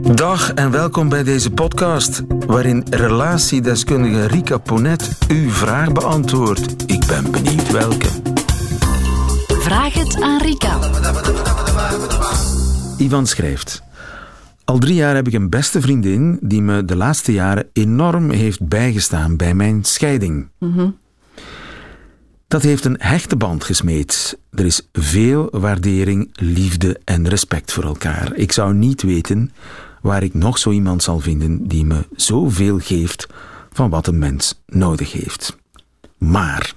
Dag en welkom bij deze podcast, waarin relatiedeskundige Rika Ponet uw vraag beantwoordt. Ik ben benieuwd welke. Vraag het aan Rika. Ivan schrijft. Al drie jaar heb ik een beste vriendin die me de laatste jaren enorm heeft bijgestaan bij mijn scheiding. Dat heeft een hechte band gesmeed. Er is veel waardering, liefde en respect voor elkaar. Ik zou niet weten waar ik nog zo iemand zal vinden die me zoveel geeft van wat een mens nodig heeft. Maar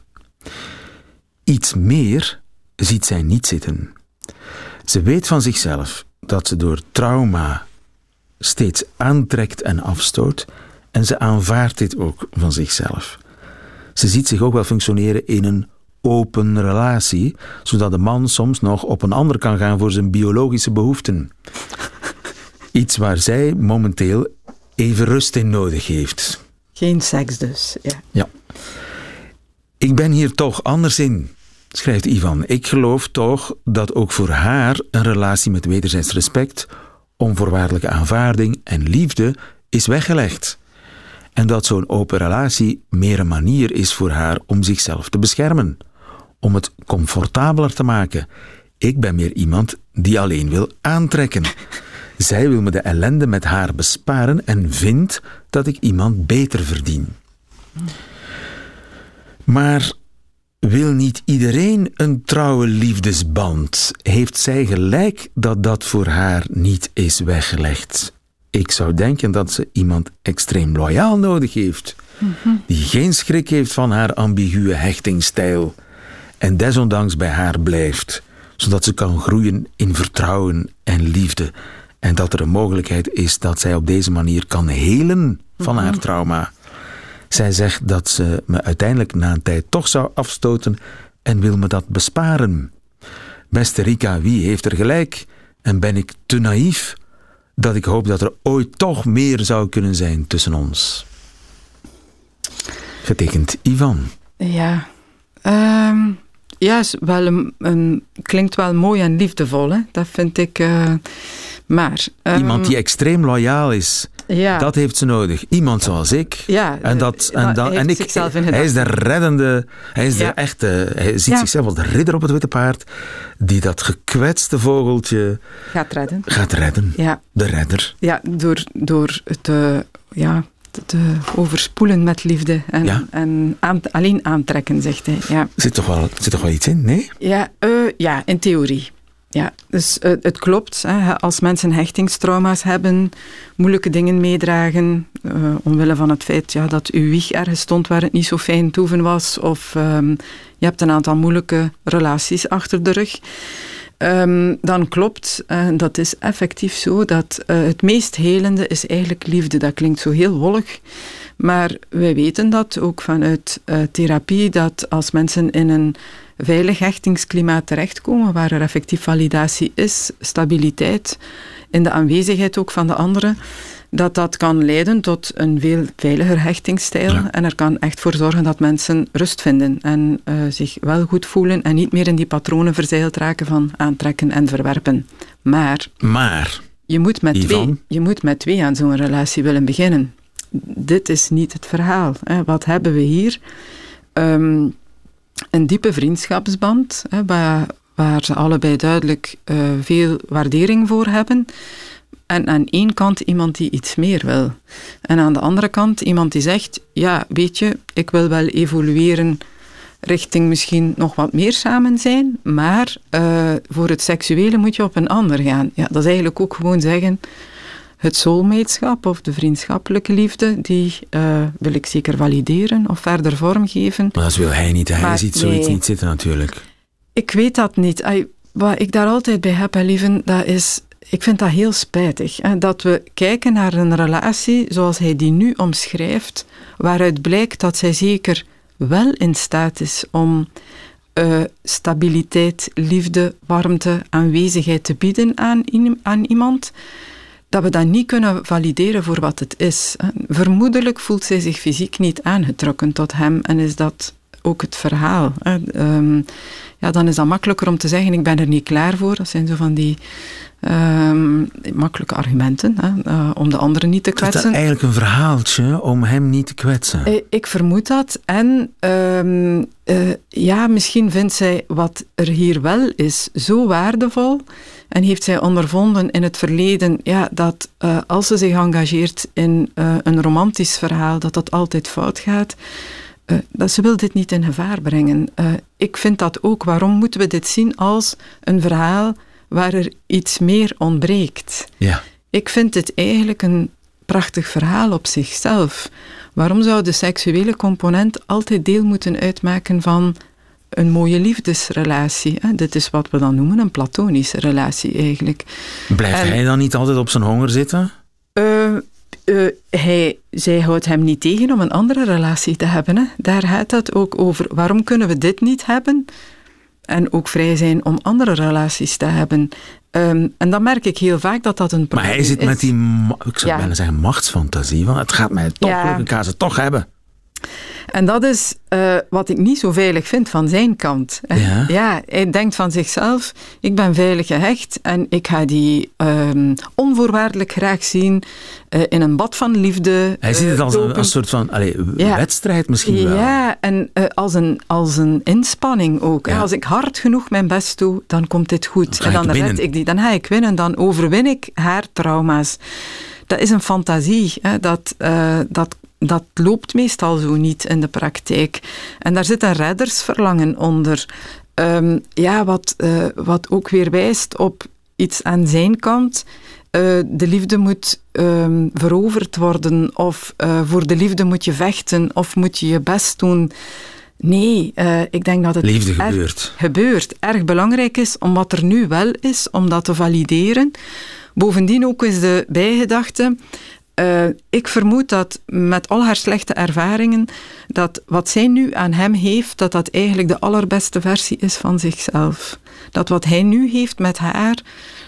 iets meer ziet zij niet zitten. Ze weet van zichzelf dat ze door trauma steeds aantrekt en afstoot en ze aanvaardt dit ook van zichzelf. Ze ziet zich ook wel functioneren in een open relatie, zodat de man soms nog op een ander kan gaan voor zijn biologische behoeften. Iets waar zij momenteel even rust in nodig heeft. Geen seks dus, ja. Ja. Ik ben hier toch anders in, schrijft Ivan. Ik geloof toch dat ook voor haar een relatie met wederzijds respect, onvoorwaardelijke aanvaarding en liefde is weggelegd. En dat zo'n open relatie meer een manier is voor haar om zichzelf te beschermen, om het comfortabeler te maken. Ik ben meer iemand die alleen wil aantrekken. Zij wil me de ellende met haar besparen en vindt dat ik iemand beter verdien. Maar wil niet iedereen een trouwe liefdesband? Heeft zij gelijk dat dat voor haar niet is weggelegd? Ik zou denken dat ze iemand extreem loyaal nodig heeft, die geen schrik heeft van haar ambiguë hechtingstijl en desondanks bij haar blijft, zodat ze kan groeien in vertrouwen en liefde en dat er een mogelijkheid is dat zij op deze manier kan helen van haar trauma. Zij zegt dat ze me uiteindelijk na een tijd toch zou afstoten en wil me dat besparen. Beste Rika, wie heeft er gelijk? En ben ik te naïef dat ik hoop dat er ooit toch meer zou kunnen zijn tussen ons? Getekend Ivan. Ja, Ehm, ja is wel een, een- klinkt wel mooi en liefdevol, hè? dat vind ik. eh, maar. ehm, Iemand die extreem loyaal is. ja, Dat heeft ze nodig. Iemand zoals ik. Ja, en dat, en hij en ik, hij is de reddende, hij is de echte, hij ziet zichzelf als de ridder op het witte paard, die dat gekwetste vogeltje gaat redden. gaat redden. Ja, De redder. ja door, door het eh, ja, te, overspoelen met liefde en, Ja. en aan, alleen aantrekken, zegt hij. Ja, Zit toch wel, zit toch wel iets in, nee? ja, eh, ja in theorie. Ja, dus eh, het klopt. Hè, als mensen hechtingstrauma's hebben, moeilijke dingen meedragen, eh, omwille van het feit ja, dat uw wieg ergens stond waar het niet zo fijn toeven was, of ehm, je hebt een aantal moeilijke relaties achter de rug, Ehm, dan klopt, eh, dat is effectief zo, dat eh, het meest helende is eigenlijk liefde. Dat klinkt zo heel wollig, maar wij weten dat ook vanuit eh, therapie, dat als mensen in een veilig hechtingsklimaat terechtkomen, waar er effectief validatie is, stabiliteit, in de aanwezigheid ook van de anderen, dat dat kan leiden tot een veel veiliger hechtingsstijl. Ja. En er kan echt voor zorgen dat mensen rust vinden en eh, zich wel goed voelen en niet meer in die patronen verzeild raken van aantrekken en verwerpen. Maar Maar, je moet met, Ivan? twee, je moet met twee aan zo'n relatie willen beginnen. Dit is niet het verhaal. Hè. Wat hebben we hier? Ehm, een diepe vriendschapsband, hè, waar, waar ze allebei duidelijk eh, veel waardering voor hebben. En aan één kant iemand die iets meer wil. En aan de andere kant iemand die zegt, ja, weet je, ik wil wel evolueren richting misschien nog wat meer samen zijn, maar eh, voor het seksuele moet je op een ander gaan. Ja, dat is eigenlijk ook gewoon zeggen, het soulmateschap of de vriendschappelijke liefde, die eh, wil ik zeker valideren of verder vormgeven. maar dat wil hij niet. Hij Maar ziet zoiets nee. niet zitten natuurlijk. Ik weet dat niet. Ai, wat ik daar altijd bij heb, hè, lieven, dat is... Ik vind dat heel spijtig. Hè, dat we kijken naar een relatie zoals hij die nu omschrijft, waaruit blijkt dat zij zeker wel in staat is om eh, stabiliteit, liefde, warmte, aanwezigheid te bieden aan, aan iemand, dat we dat niet kunnen valideren voor wat het is. Vermoedelijk voelt zij zich fysiek niet aangetrokken tot hem en is dat ook het verhaal. Hè. Ehm, ja, dan is dat makkelijker om te zeggen, ik ben er niet klaar voor. Dat zijn zo van die ehm, makkelijke argumenten, hè, uh, om de anderen niet te kwetsen. Is dat eigenlijk een verhaaltje om hem niet te kwetsen? Ik, ik vermoed dat. En um, uh, ja, misschien vindt zij wat er hier wel is zo waardevol en heeft zij ondervonden in het verleden ja, dat uh, als ze zich engageert in een romantisch verhaal, dat dat altijd fout gaat. Uh, dat ze wil dit niet in gevaar brengen. Uh, ik vind dat ook. Waarom moeten we dit zien als een verhaal waar er iets meer ontbreekt? Ja. Ik vind dit eigenlijk een prachtig verhaal op zichzelf. Waarom zou de seksuele component altijd deel moeten uitmaken van een mooie liefdesrelatie? Hè? Dit is wat we dan noemen een platonische relatie eigenlijk. Blijft en, hij dan niet altijd op zijn honger zitten? Uh, uh, hij, zij houdt hem niet tegen om een andere relatie te hebben. Hè. Daar gaat het ook over. Waarom kunnen we dit niet hebben? En ook vrij zijn om andere relaties te hebben. Um, en dan merk ik heel vaak dat dat een probleem is. Maar hij zit met die, ik zou ja. bijna zeggen, machtsfantasie. Want het gaat mij toch ja. lukken, ik ga ze toch hebben. En dat is uh, wat ik niet zo veilig vind van zijn kant. Ja. ja, hij denkt van zichzelf, ik ben veilig gehecht en ik ga die um, onvoorwaardelijk graag zien uh, in een bad van liefde. Hij ziet het als een, een, soort van allez, ja. wedstrijd misschien wel. Ja, en als, een, als een inspanning ook. Ja. Als ik hard genoeg mijn best doe, dan komt dit goed. Dan en dan red ik die. Dan ga ik winnen, dan overwin ik haar trauma's. Dat is een fantasie. Hè, dat, dat dat loopt meestal zo niet in de praktijk. En daar zit een reddersverlangen onder. Um, ja, wat, uh, wat ook weer wijst op iets aan zijn kant. Uh, de liefde moet um, veroverd worden, of uh, voor de liefde moet je vechten, of moet je je best doen. Nee, uh, ik denk dat het Liefde gebeurt. gebeurt. Erg belangrijk is om wat er nu wel is, om dat te valideren. Bovendien ook is de bijgedachte uh, ik vermoed dat met al haar slechte ervaringen, dat wat zij nu aan hem heeft, dat dat eigenlijk de allerbeste versie is van zichzelf. Dat wat hij nu heeft met haar,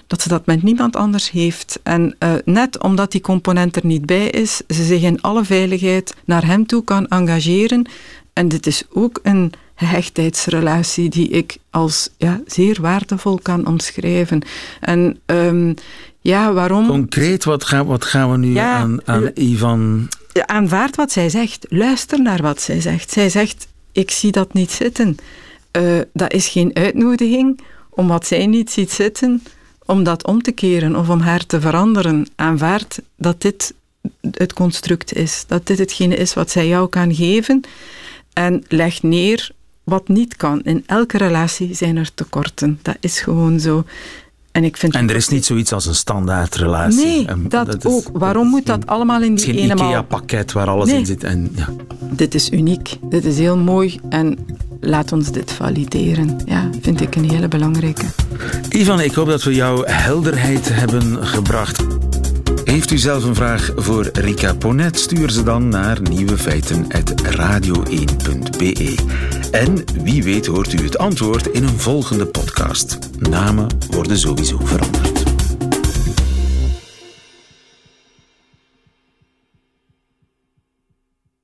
dat ze dat met niemand anders heeft. En uh, net omdat die component er niet bij is, ze zich in alle veiligheid naar hem toe kan engageren. En dit is ook een gehechtheidsrelatie die ik als ja, zeer waardevol kan omschrijven. En um, ja, waarom? Concreet, wat gaan, wat gaan we nu ja, aan, aan Ivan... Aanvaard wat zij zegt. Luister naar wat zij zegt. Zij zegt, ik zie dat niet zitten. Uh, dat is geen uitnodiging om wat zij niet ziet zitten, om dat om te keren of om haar te veranderen. Aanvaard dat dit het construct is. Dat dit hetgene is wat zij jou kan geven. En leg neer wat niet kan. In elke relatie zijn er tekorten. Dat is gewoon zo. En, ik vind en er is niet zoiets als een standaardrelatie. Nee, dat, dat ook. Waarom moet dat allemaal in die ene. IKEA-pakket waar alles nee. in zit. En, ja. Dit is uniek. Dit is heel mooi. En laat ons dit valideren. Ja, vind ik een hele belangrijke. Ivan, ik hoop dat we jouw helderheid hebben gebracht. Heeft u zelf een vraag voor Rika Ponet? Stuur ze dan naar nieuwefeiten.radio1.be. En wie weet hoort u het antwoord in een volgende podcast. Namen worden sowieso veranderd.